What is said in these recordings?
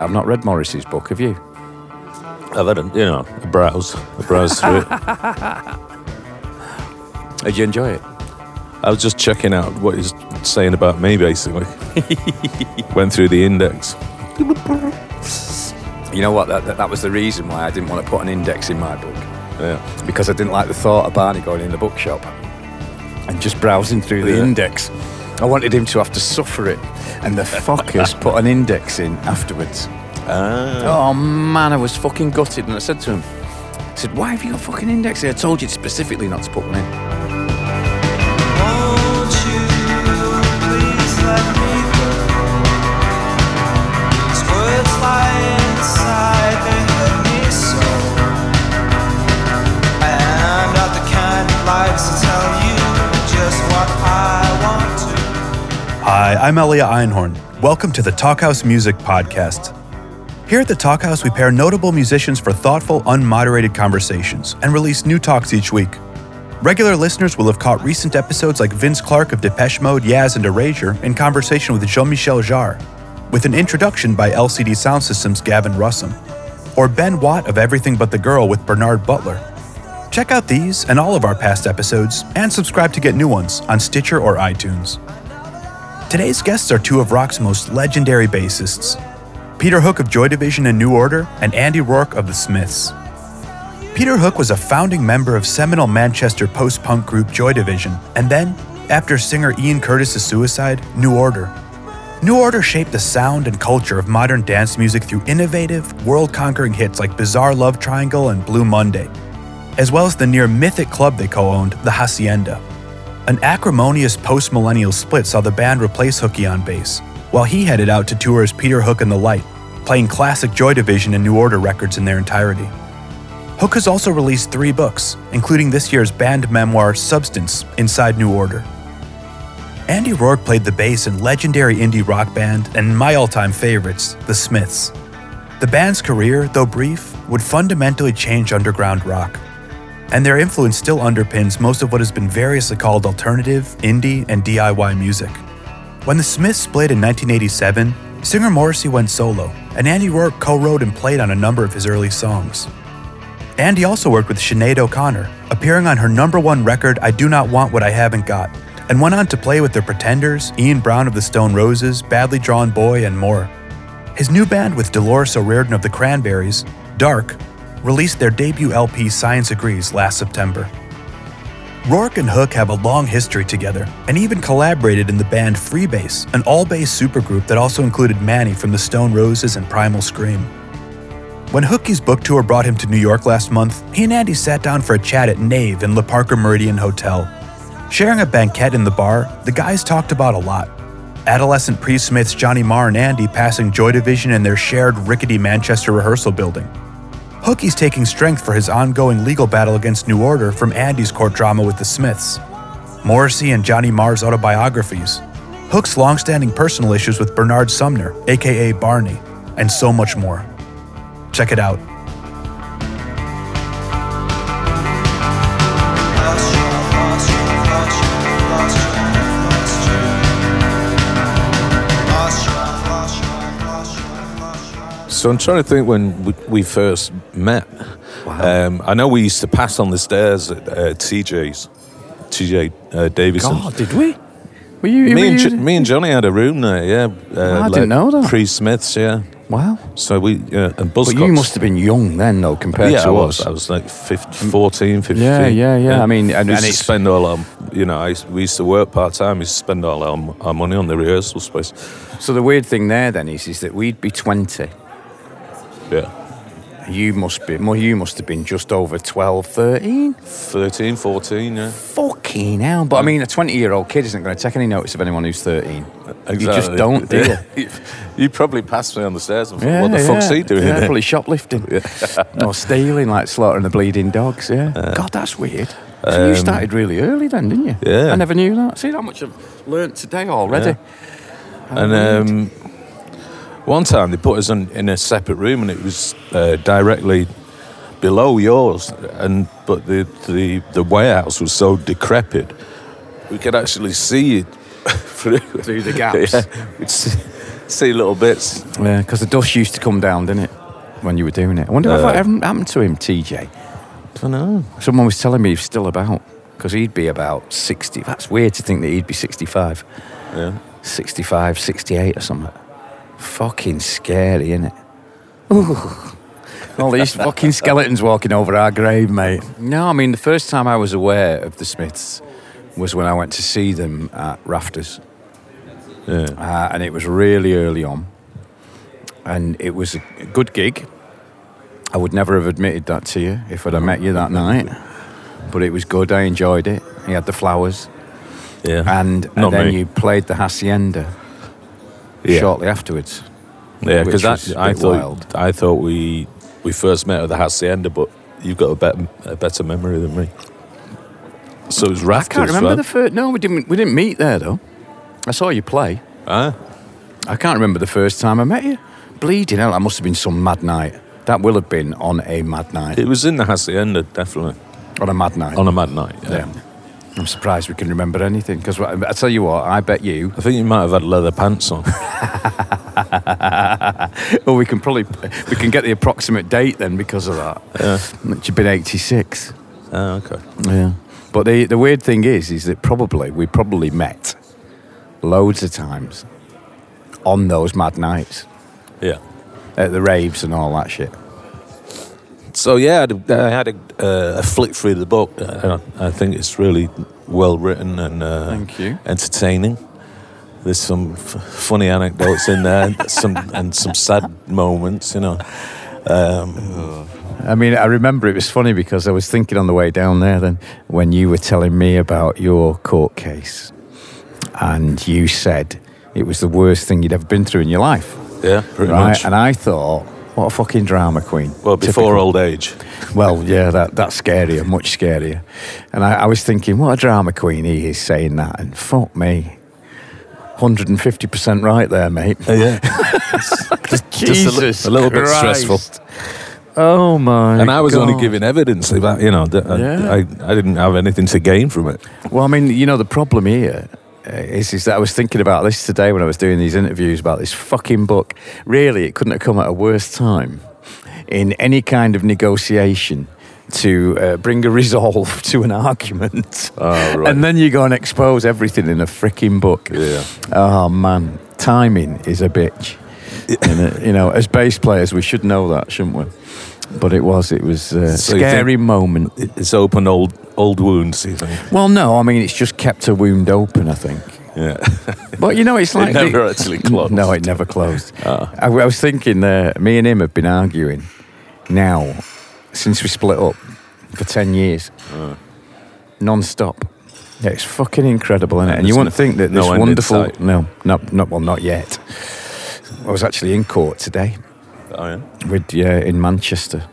I've not read Morrissey's book, have you? I've had a, you know, a browse, a browse through it. Did you enjoy it? I was just checking out what he's saying about me, basically. Went through the index. You know what? That, that, that was the reason why I didn't want to put an index in my book. Yeah. Because I didn't like the thought of Barney going in the bookshop and just browsing through the Yeah. index. I wanted him to have to suffer it. And the fuckers put an index in afterwards. Ah. Oh man, I was fucking gutted. And I said to him, I said, why have you got a fucking index here? I told you specifically not to put one in. I'm Elia Einhorn. Welcome to the Talkhouse Music Podcast. Here at the Talkhouse, we pair notable musicians for thoughtful, unmoderated conversations and release new talks each week. Regular listeners will have caught recent episodes like Vince Clarke of Depeche Mode, Yaz, and Erasure in conversation with Jean Michel Jarre, with an introduction by LCD Soundsystem's Gavin Russom, or Ben Watt of Everything But the Girl with Bernard Butler. Check out these and all of our past episodes and subscribe to get new ones on Stitcher or iTunes. Today's guests are two of rock's most legendary bassists Peter Hook of Joy Division and New Order, and Andy Rourke of The Smiths. Peter Hook was a founding member of seminal Manchester post punk group Joy Division, and then, after singer Ian Curtis's suicide, New Order. New Order shaped the sound and culture of modern dance music through innovative, world conquering hits like Bizarre Love Triangle and Blue Monday, as well as the near mythic club they co owned, the Hacienda. An acrimonious post millennial split saw the band replace Hooky on bass, while he headed out to tour as Peter Hook and the Light, playing classic Joy Division and New Order records in their entirety. Hook has also released three books, including this year's band memoir Substance Inside New Order. Andy Rourke played the bass in legendary indie rock band and my all time favorites, The Smiths. The band's career, though brief, would fundamentally change underground rock and their influence still underpins most of what has been variously called alternative, indie, and DIY music. When the Smiths split in 1987, singer Morrissey went solo, and Andy Rourke co wrote and played on a number of his early songs. Andy also worked with Sinead O'Connor, appearing on her number one record, I Do Not Want What I Haven't Got, and went on to play with The Pretenders, Ian Brown of the Stone Roses, Badly Drawn Boy, and more. His new band with Dolores O'Riordan of the Cranberries, D.A.R.K., released their debut LP Science Agrees last September. Rourke and Hook have a long history together and even collaborated in the band Freebase, an all bass supergroup that also included Mani from the Stone Roses and Primal Scream. When Hooky's book tour brought him to New York last month, he and Andy sat down for a chat at Knave in Le Parker Meridien Hotel. Sharing a banquet in the bar, the guys talked about a lot. Adolescent pre Smiths Johnny Marr and Andy passing Joy Division in their shared rickety Manchester rehearsal building. Hooky's taking strength for his ongoing legal battle against New Order from Andy's court drama with the Smiths. Morrissey and Johnny Marr's autobiographies. Hook's longstanding personal issues with Bernard Sumner, aka Barney, and so much more. Check it out. So I'm trying to think when we, we first met. Um, I know we used to pass on the stairs at uh, TJ's, TJ uh, Davidson. God, did we? Were you? me were and you- Jo- me and Johnny had a room there. Yeah, uh, I didn't know that. Pre Smiths, yeah. Wow. So we uh, and Buzzcocks. But you must have been young then, though, compared yeah, to I was. us. I was like 15, 14, 15. Yeah, yeah, yeah. I mean, and we used to spend all our, you know, I used, we used to work part time. We used to spend all our, our money on the rehearsal space. So the weird thing there then is, is that we'd be twenty. Yeah, You must be. You must have been just over 12, 13. 13, 14, yeah. Fucking hell! But I mean, a twenty-year-old kid isn't going to take any notice of anyone who's thirteen. You just Exactly. don't, do you? you? you probably passed me on the stairs and thought, what the fuck's he doing Yeah, probably shoplifting or stealing, like slaughtering the bleeding dogs. Yeah. God, that's weird. So you started really early then, didn't you? Um, Yeah. I never knew that. See how much I've learnt today already. And um, one time they put us in, in a separate room, and it was uh, directly below yours. And but the the the warehouse was so decrepit, we could actually see it through Through the gaps. Yeah, we'd see, See little bits. Yeah, because the dust used to come down, didn't it, when you were doing it? I wonder Uh, if that happened to him, TJ. I don't know. Someone was telling me he's still about because he'd be about 60. That's weird to think that he'd be 65. Yeah. 65, 68 or something. Fucking scary, isn't it? Ooh. All these fucking skeletons walking over our grave, mate. No, I mean, the first time I was aware of the Smiths was when I went to see them at Rafters. Yeah. Uh, and it was really early on. And it was a good gig. I would never have admitted that to you if I'd have met you that night. But it was good. I enjoyed it. He had the flowers. Yeah. And, and then me. you played the Hacienda Yeah. shortly afterwards. Yeah, because I thought wild. I thought we we first met at the Hacienda, but you've got a better a better memory than me. So it was I can't remember right? the first. No, we didn't. We didn't meet there though. I saw you play. Ah, I can't remember the first time I met you. Bleeding hell, that must have been some mad night. That will have been on a mad night. it was in the Hacienda, definitely on a mad night. on a mad night. Yeah. yeah. I'm surprised we can remember anything because I tell you what, I bet you. I think you might have had leather pants on. Well, we can probably we can get the approximate date then because of that. yeah. Which had been 86. Ah, okay. Yeah. But the the weird thing is, is that probably we probably met loads of times on those mad nights Yeah. at the raves and all that shit. So yeah, I had a, I had a, uh, a flick through the book. Uh, I think it's really well written and uh, Thank you. entertaining. There's some f- funny anecdotes in there, some and some sad moments. You know, um, I mean, I remember it was funny because I was thinking on the way down there then when you were telling me about your court case, and you said it was the worst thing you'd ever been through in your life, yeah, pretty right? much. And I thought, what a fucking drama queen. well, before Typical. old age. Well, yeah, that that's scarier, much scarier. And I, I was thinking, what a drama queen he is saying that, and fuck me. 150% right there, mate. yeah, Jesus a little bit stressful. Oh my and I was only giving evidence about you know that I- Yeah. I, I didn't have anything to gain from it. Well, I mean, you know, the problem here uh, is, is that I was thinking about this today when I was doing these interviews about this fucking book. Really, it couldn't have come at a worse time in any kind of negotiation to uh, bring a resolve to an argument. Oh, right. And then you go and expose everything in a freaking book. Yeah. Oh, man. Timing is a bitch. And, uh, you know, as bass players, we should know that, shouldn't we? But it was, it was a So you scary moment. It's opened old old wounds. You think? Well, no, I mean, it's just kept a wound open, I think. Yeah. But you know, it's like never the- actually closed. No, it never closed. Ah. I, I was thinking, uh, me and him have been arguing now since we split up for ten years, Ah. non-stop. Yeah, it's fucking incredible, isn't it? And And you wouldn't think that this in wonderful. No, not, not well, not yet. I was actually in court today Oh yeah. with yeah in Manchester.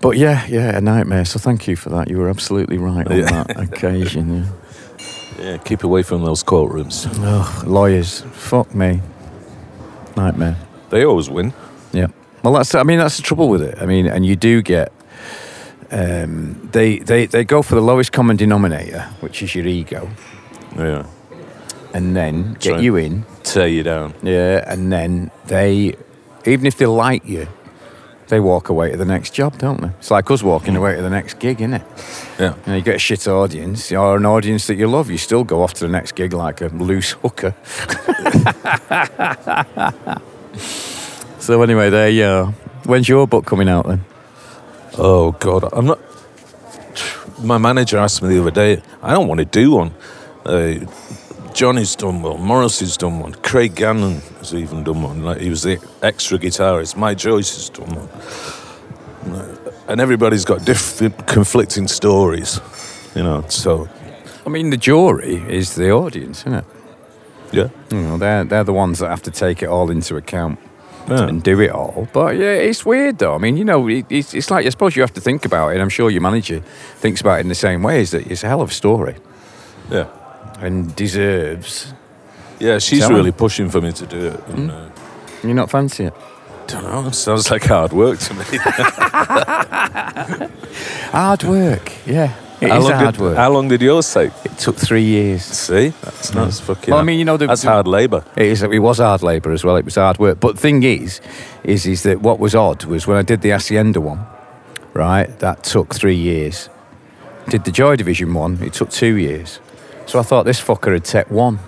But yeah, yeah, a nightmare. So thank you for that. You were absolutely right on Yeah. that occasion. Yeah. Yeah. Keep away from those courtrooms. Oh, lawyers, fuck me, nightmare. They always win. Yeah. Well, that's. I mean, that's the trouble with it. I mean, and you do get. Um, they, they they go for the lowest common denominator, which is your ego, Yeah. And then get right. you in. Tear you down. Yeah, and then they, even if they like you, they walk away to the next job, don't they? It's like us walking away to the next gig, isn't it? Yeah. You, know, you get a shit audience, or an audience that you love, you still go off to the next gig like a loose hooker. so anyway, there you are. When's your book coming out then? Oh God, I'm not. My manager asked me the other day. I don't want to do one. Uh, Johnny's done one. Morrissey's done one. Craig Gannon has even done one. Like he was the extra guitarist. Mike Joyce has done one. And everybody's got different, conflicting stories. You know. So I mean, the jury is the audience, isn't it? yeah. You know, they're they're the ones that have to take it all into account. Yeah. and do it all. But yeah, it's weird though. I mean, you know, it, it's, it's like I suppose you have to think about it. And I'm sure your manager thinks about it in the same way. Is that it's a hell of a story Yeah. And deserves. Yeah. She's Tell really pushing for me to do it. And, uh, You not fancy it? don't know. Sounds like hard work to me. Hard work. Yeah, It how is long hard did, work. How long did yours take? It took three years. See, that's that's fucking. Well, I mean, you know, the- that's hard labour. It, is, it was hard labour as well. It was hard work. But the thing is, is, is that what was odd was when I did the Hacienda one, right? That took three years. Did the Joy Division one? It took two years. So I thought this fucker had take one.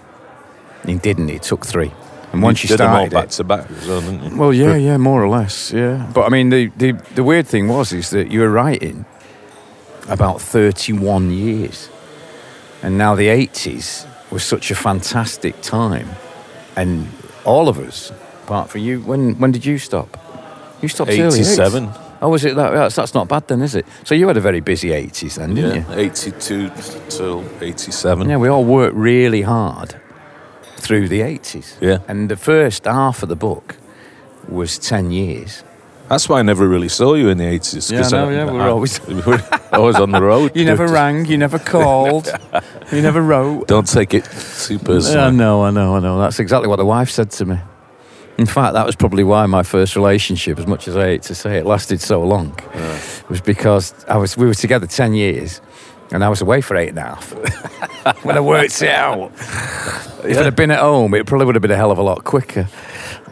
He didn't. He took three. And once you, did them all started back it, to back, as well, didn't you? well, yeah, yeah, more or less, yeah. But I mean, the, the the weird thing was is that you were writing about thirty-one years, and now the eighties was such a fantastic time, and all of us, apart from you, when when did you stop? You stopped early, 87. Oh, was it that? That's, that's not bad then, is it? So you had a very busy eighties then, didn't Yeah, you? 82 till 87. Yeah, we all worked really hard through the eighties. Yeah. and the first half of the book was ten years. That's why I never really saw you in the 80s. Yeah, 'cause I yeah, we were always- we were always on the road. You never rang, you never called, you never wrote. Don't take it too personally. I know, I know, I know. That's exactly what the wife said to me. In fact, that was probably why my first relationship, as much as I hate to say it, lasted so long. Was because I was we were together ten years, and I was away for eight and a half. when I worked it out, if I'd have been at home, it probably would have been a hell of a lot quicker.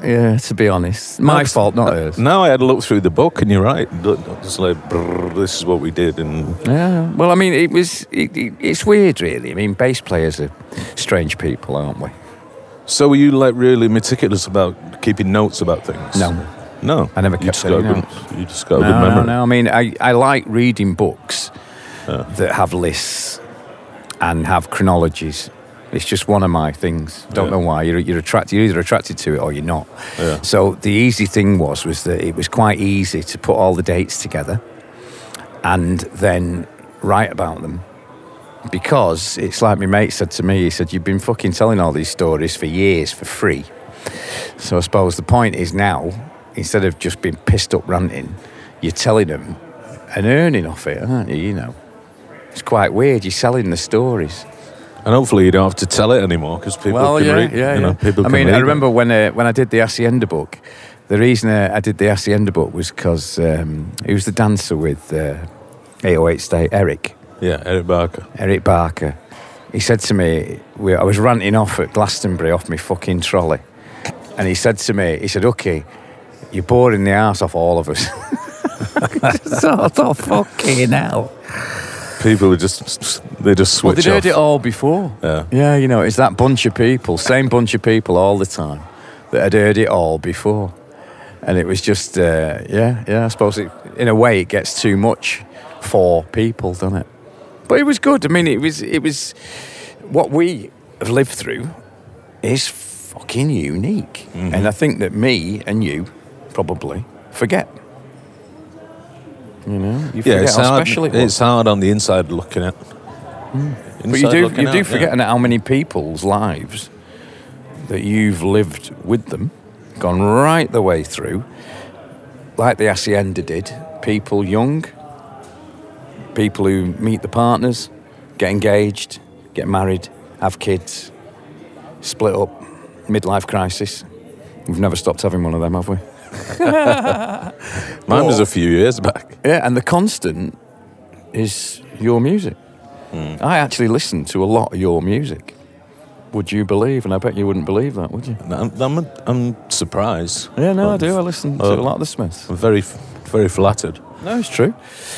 Yeah, to be honest, my No, fault, not hers. Now I had a look through the book, and you're right. It's like, this is what we did. And Yeah, well, I mean, it was. It, it, it's weird, really. I mean, bass players are strange people, aren't we? So were you like really meticulous about keeping notes about things? No. No. I never you kept just got a good, notes. You just got a No, good memory. no. no, I mean, I, I like reading books that have lists and have chronologies. It's just one of my things. Don't Yeah. know why. You're, you're attracted. You're either attracted to it or you're not. Yeah. So the easy thing was was that it was quite easy to put all the dates together and then write about them. Because it's like my mate said to me, he said, You've been fucking telling all these stories for years for free. So I suppose the point is now, instead of just being pissed up ranting, you're telling them and earning off it, aren't you? You know. It's quite weird. You're selling the stories. And hopefully you don't have to tell it anymore because people well, can yeah, read. yeah, you know, yeah. people I mean, I it. remember when uh, when I did the Hacienda book. The reason uh, I did the Hacienda book was because um, he was the dancer with uh, 808 State, Eric. Yeah, Eric Barker. Eric Barker. He said to me, we, I was ranting off at Glastonbury off my fucking trolley. And he said to me, he said, okay, you're boring the arse off all of us. so I thought, fucking hell. People are just they just switched. Well, switch they'd off. heard it all before. Yeah. Yeah, you know, it's that bunch of people, same bunch of people all the time that had heard it all before. And it was just, uh, yeah, yeah, I suppose it, in a way it gets too much for people, doesn't it? But it was good. I mean, it was, it was, what we have lived through is fucking unique. Mm-hmm. And I think that me and you probably forget. You know, you yeah, it's how hard, special it was. it's hard on the inside looking at. Mm. But you do, you do forget how many people's lives that you've lived with them, gone right the way through, like the Hacienda did. People young, people who meet the partners, get engaged, get married, have kids, split up, midlife crisis. We've never stopped having one of them, have we? Mine was a few years back. Yeah, and the constant is your music. Hmm. I actually listen to a lot of your music. Would you believe? And I bet you wouldn't believe that, would you? I'm, I'm, I'm surprised. Yeah, no, I do. I listen to a lot of the Smiths. I'm very, very flattered. No, it's true.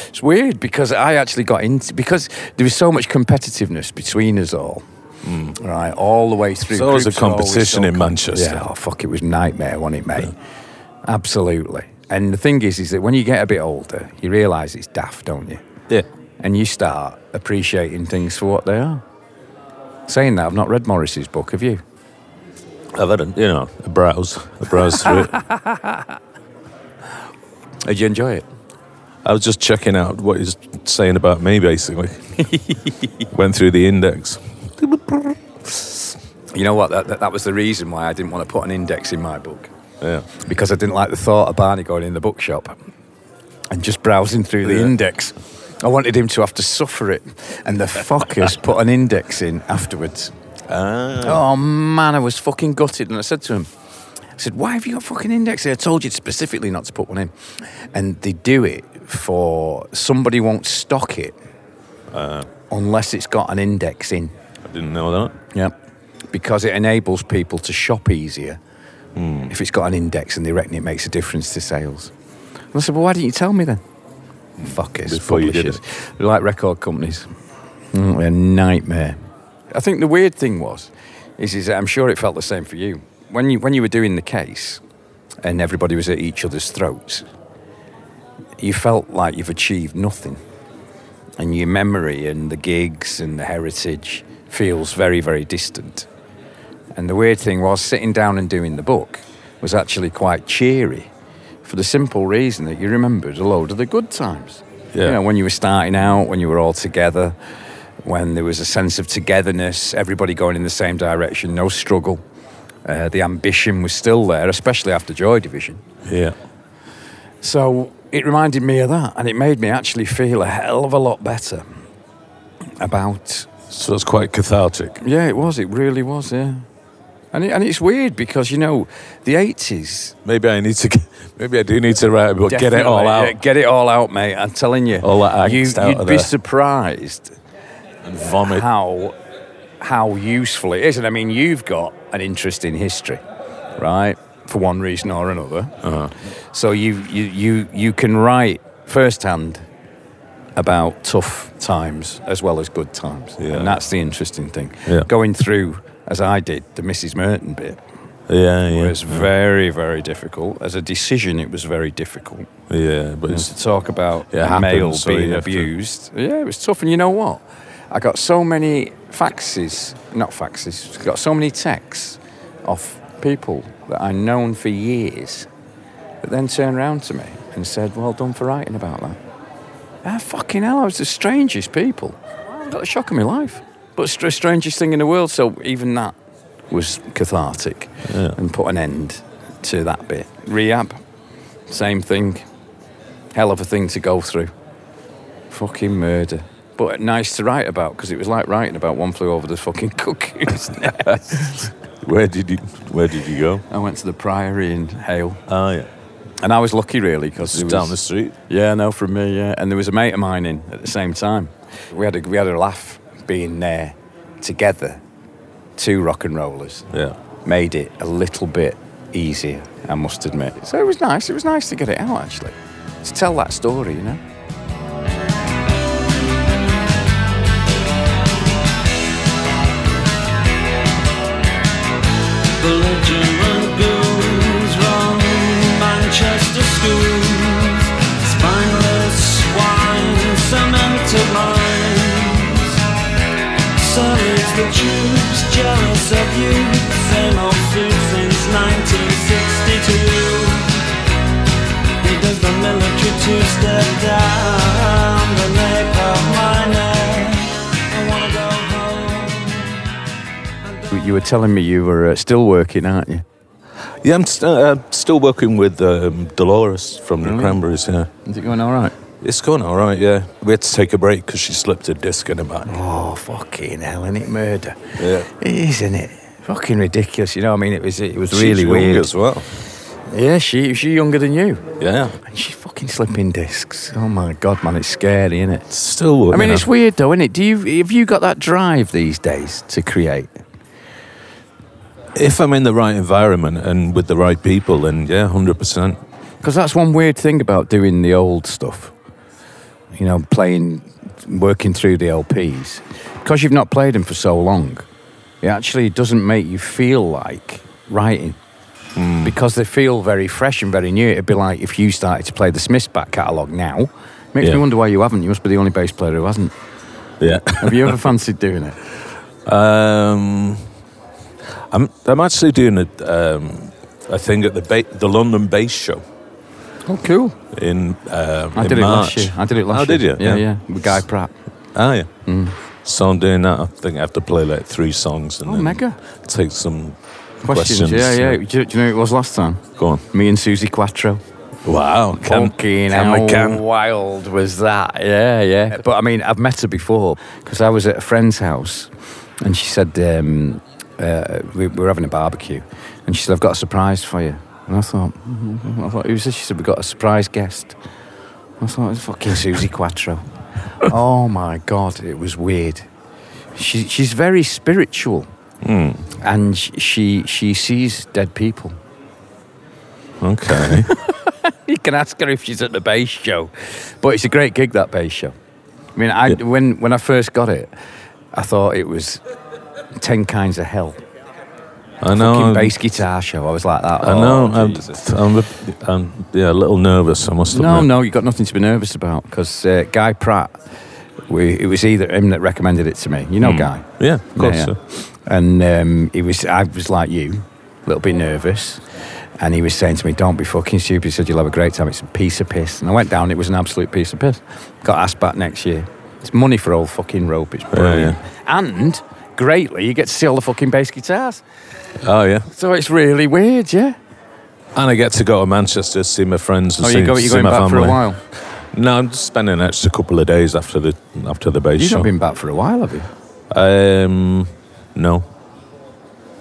It's weird because I actually got into because there was so much competitiveness between us all. Hmm. Right, all the way through. It's was a Groups are always competition in com- Manchester. Yeah, oh fuck, it was nightmare, wasn't it, mate? Absolutely. And the thing is, is that when you get a bit older, you realise it's daft, don't you? Yeah. And you start appreciating things for what they are. Saying that, I've not read Morrissey's book. Have you? I've had a, you know, a browse, a browse through it. Did you enjoy it? I was just checking out what he's saying about me, basically. Went through the index. You know what? That, that, that was the reason why I didn't want to put an index in my book. Yeah. because I didn't like the thought of Barney going in the bookshop and just browsing through the Yeah. index. I wanted him to have to suffer it, and the fuckers put an index in afterwards. Ah. Oh man, I was fucking gutted, and I said to him, "I said, why have you got fucking index? here? I told you specifically not to put one in." And they do it for somebody won't stock it unless it's got an index in. I didn't know that. Yeah. Because it enables people to shop easier Hmm. if it's got an index and they reckon it makes a difference to sales. And I said, well, why didn't you tell me then? Fuckers. Before you did publishers. They're like record companies. Mm, a nightmare. I think the weird thing was, is, is I'm sure it felt the same for you. When you, when you were doing the case and everybody was at each other's throats, you felt like you've achieved nothing and your memory and the gigs and the heritage feels very, very distant. And the weird thing was, sitting down and doing the book was actually quite cheery for the simple reason that you remembered a load of the good times. Yeah. You know, when you were starting out, when you were all together, when there was a sense of togetherness, everybody going in the same direction, no struggle. Uh, the ambition was still there, especially after Joy Division. Yeah. So it reminded me of that, and it made me actually feel a hell of a lot better about. So it's quite cathartic. Yeah, it was. It really was. Yeah, and it, and it's weird because you know the eighties. Maybe I need to. Get, maybe I do need to write a book. Get it all out Get it all out, mate. I'm telling you. All that you, angst out You'd be there. surprised and vomit. how how useful it is. And I mean, you've got an interest in history, right? For one reason or another. Uh-huh. So you you you you can write firsthand about tough times as well as good times, Yeah. and that's the interesting thing. Yeah. Going through as I did the Mrs. Merton bit Yeah, yeah. was very very difficult. As a decision, it was very difficult. yeah, but to talk about a male so being have to- abused, yeah, it was tough. And you know what? I got so many faxes, not faxes, got so many texts off people that I'd known for years that then turned around to me and said, Well done for writing about that. Ah, fucking hell, I was the strangest people. I got the shock of my life. But it's the strangest thing in the world, so even that was cathartic Yeah. and put an end to that bit. Rehab, same thing. Hell of a thing to go through. Fucking murder. But nice to write about because it was like writing about one flew over the fucking cuckoo's nest. where did you Where did you go? I went to the Priory in Hale. Oh yeah, And I was lucky really because it's down the street. Yeah, no, from me, yeah. And there was a mate of mine in at the same time. We had a, we had a laugh being there together, two rock and rollers. Yeah, Made it a little bit easier, I must admit. So it was nice. It was nice to get it out, actually. To tell that story, you know? The military two-step down the nape of my neck. I wanna go home. You were telling me you were uh, still working, aren't you? yeah. I'm st- uh, still working with um, Dolores from the Really? Cranberries. Yeah, Is it going all right? it's going all right. Yeah, we had to take a break because she slipped a disc in her back. Oh, fucking hell, isn't it murder? Yeah, isn't it? Fucking ridiculous. You know, what I mean, it was it was She's really weird. as well. Yeah, she she younger than you, Yeah, and she's fucking slipping discs. Oh my god, man, it's scary, isn't it? still. I mean, it's weird though, isn't it? Do you have you got that drive these days to create? if I'm in the right environment and with the right people, then yeah, hundred percent. Because that's one weird thing about doing the old stuff. You know, playing, working through the LPs. Because you've not played them for so long, it actually doesn't make you feel like writing. Because they feel very fresh and very new. It'd be like if you started to play the Smiths back catalogue now. Makes Yeah. me wonder why you haven't. You must be the only bass player who hasn't. Yeah. Have you ever fancied doing it? Um, I'm I'm actually doing a um, a thing at the ba- the London Bass Show Oh, cool. in um, I in did it March. last year. I did it last Oh, year. did you? Yeah, Yeah. yeah. With Guy Pratt. Ah, yeah. So I'm doing that. I think I have to play like three songs and Oh, then mega. take some Questions. questions. Yeah, yeah. Do, you- do you know who it was last time? Go on. Me and Suzi Quatro. Wow. Fucking how wild was that? Yeah, yeah. But I mean, I've met her before because I was at a friend's house, and she said um, uh, we, we were having a barbecue, and she said, "I've got a surprise for you." And I thought, mm I thought, who's this? She said, "We've got a surprise guest." I thought, it's fucking Suzi Quatro. oh my god, it was weird. She, she's very spiritual, Hmm. and she she sees dead people. Okay. You can ask her if she's at the bass show, but it's a great gig that bass show. I mean, I Yeah. when when I first got it, I thought it was ten kinds of hell. I know. Fucking bass guitar show. I was like that. I know. Oh, I'm, I'm, a- I'm, yeah, a little nervous. I must admit. No, no, you got nothing to be nervous about because uh, Guy Pratt. We, it was either him that recommended it to me. You know, Hmm. Guy. Yeah, of course. Yeah, so. Yeah. And um, he was, I was like you, a little bit nervous. And he was saying to me, "Don't be fucking stupid." He said, "You'll have a great time. It's a piece of piss." And I went down. It was an absolute piece of piss. Got asked back next year. It's money for old fucking rope. It's brilliant. And greatly, you get to see all the fucking bass guitars. Oh yeah. So it's really weird, yeah. And I get to go to Manchester to see my friends. And Oh, see, you go, you're see going my back for a while. No, I'm just spending an extra couple of days after the after the bass You've show. not been back for a while, have you? Um, no.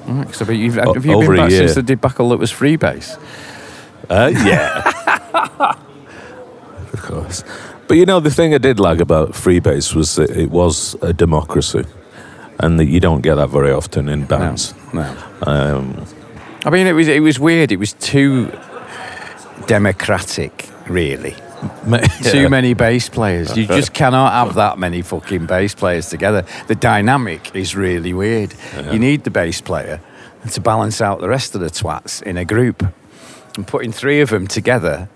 All right, so, but you've, O- you over been back since the debacle that was Freebase? Uh, yeah. of course. But you know, the thing I did like about Freebase was that it was a democracy, and that you don't get that very often in bands. No. Um, I mean, it was it was weird. It was too democratic, really. Too many bass players. You just cannot have that many fucking bass players together. The dynamic is really weird. You need the bass player to balance out the rest of the twats in a group. And putting three of them together,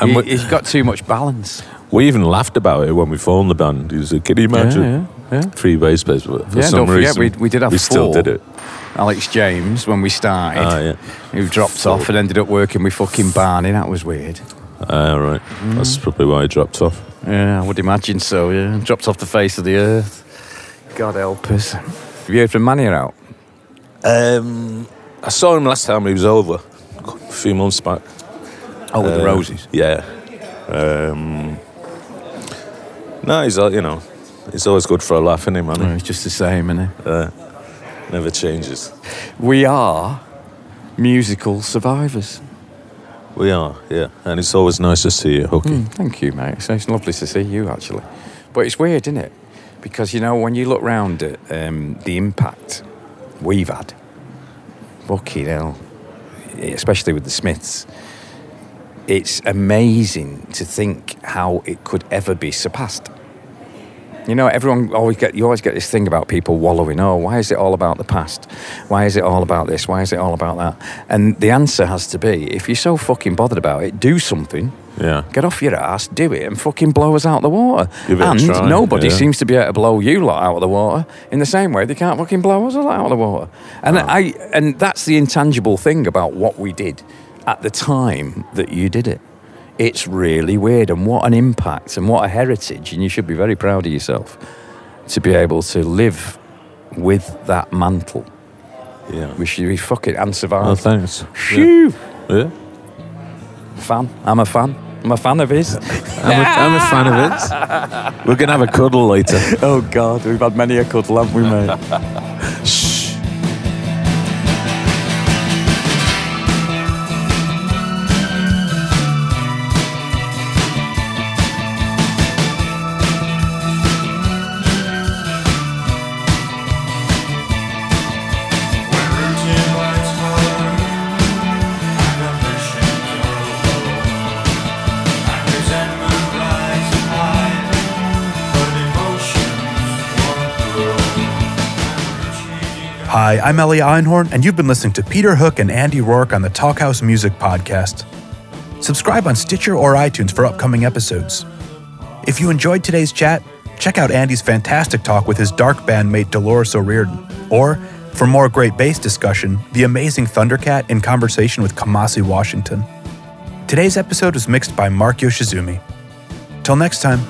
And you, it's got too much balance. We even laughed about it when we formed the band. He said, "Can you imagine yeah, yeah. three bass players?" But for Yeah, some don't forget, reason, we- we did have We still did it. Alex James, when we started, Ah, yeah. who dropped off and ended up working with fucking Barney. That was weird. Ah, right. That's Mm. probably why he dropped off. Yeah, I would imagine so, yeah. Dropped off the face of the earth. God help us. Have you heard from Mania out? Um, I saw him last time he was over, a few months back. Oh, with the Uh, roses. Yeah. Um, no, he's you know, he's always good for a laugh, isn't he, man? No, it's just the same, isn't it? Uh, never changes. We are musical survivors. We are, yeah, and it's always nice to see you, Hooky. Mm, thank you, mate. It's, it's lovely to see you, actually. But it's weird, isn't it? Because, you know, when you look round at um, the impact we've had, fucking hell, especially with the Smiths, it's amazing to think how it could ever be surpassed. You know, everyone always get you always get this thing about people wallowing. Oh, why is it all about the past? Why is it all about this? Why is it all about that? And the answer has to be: if you're so fucking bothered about it, do something. Yeah. Get off your ass, do it, and fucking blow us out the water. Give it a and nobody yeah. seems to be able to blow you lot out of the water in the same way they can't fucking blow us out of the water. And I and that's the intangible thing about what we did at the time that you did it. It's really weird, and what an impact and what a heritage, and you should be very proud of yourself to be able to live with that mantle. Yeah. We should be fucking and survive. Oh, thanks. Phew. Yeah. Fan. I'm a fan. I'm a fan of his. I'm, a, I'm a fan of it. We're gonna have a cuddle later. oh God, we've had many a cuddle, haven't we, mate? Hi, I'm Elia Einhorn, and you've been listening to Peter Hook and Andy Rourke on the Talkhouse Music Podcast. Subscribe on Stitcher or iTunes for upcoming episodes. If you enjoyed today's chat, check out Andy's fantastic talk with his D.A.R.K. bandmate Dolores O'Riordan. Or, for more great bass discussion, the amazing Thundercat in conversation with Kamasi Washington. Today's episode was mixed by Mark Yoshizumi. Till next time.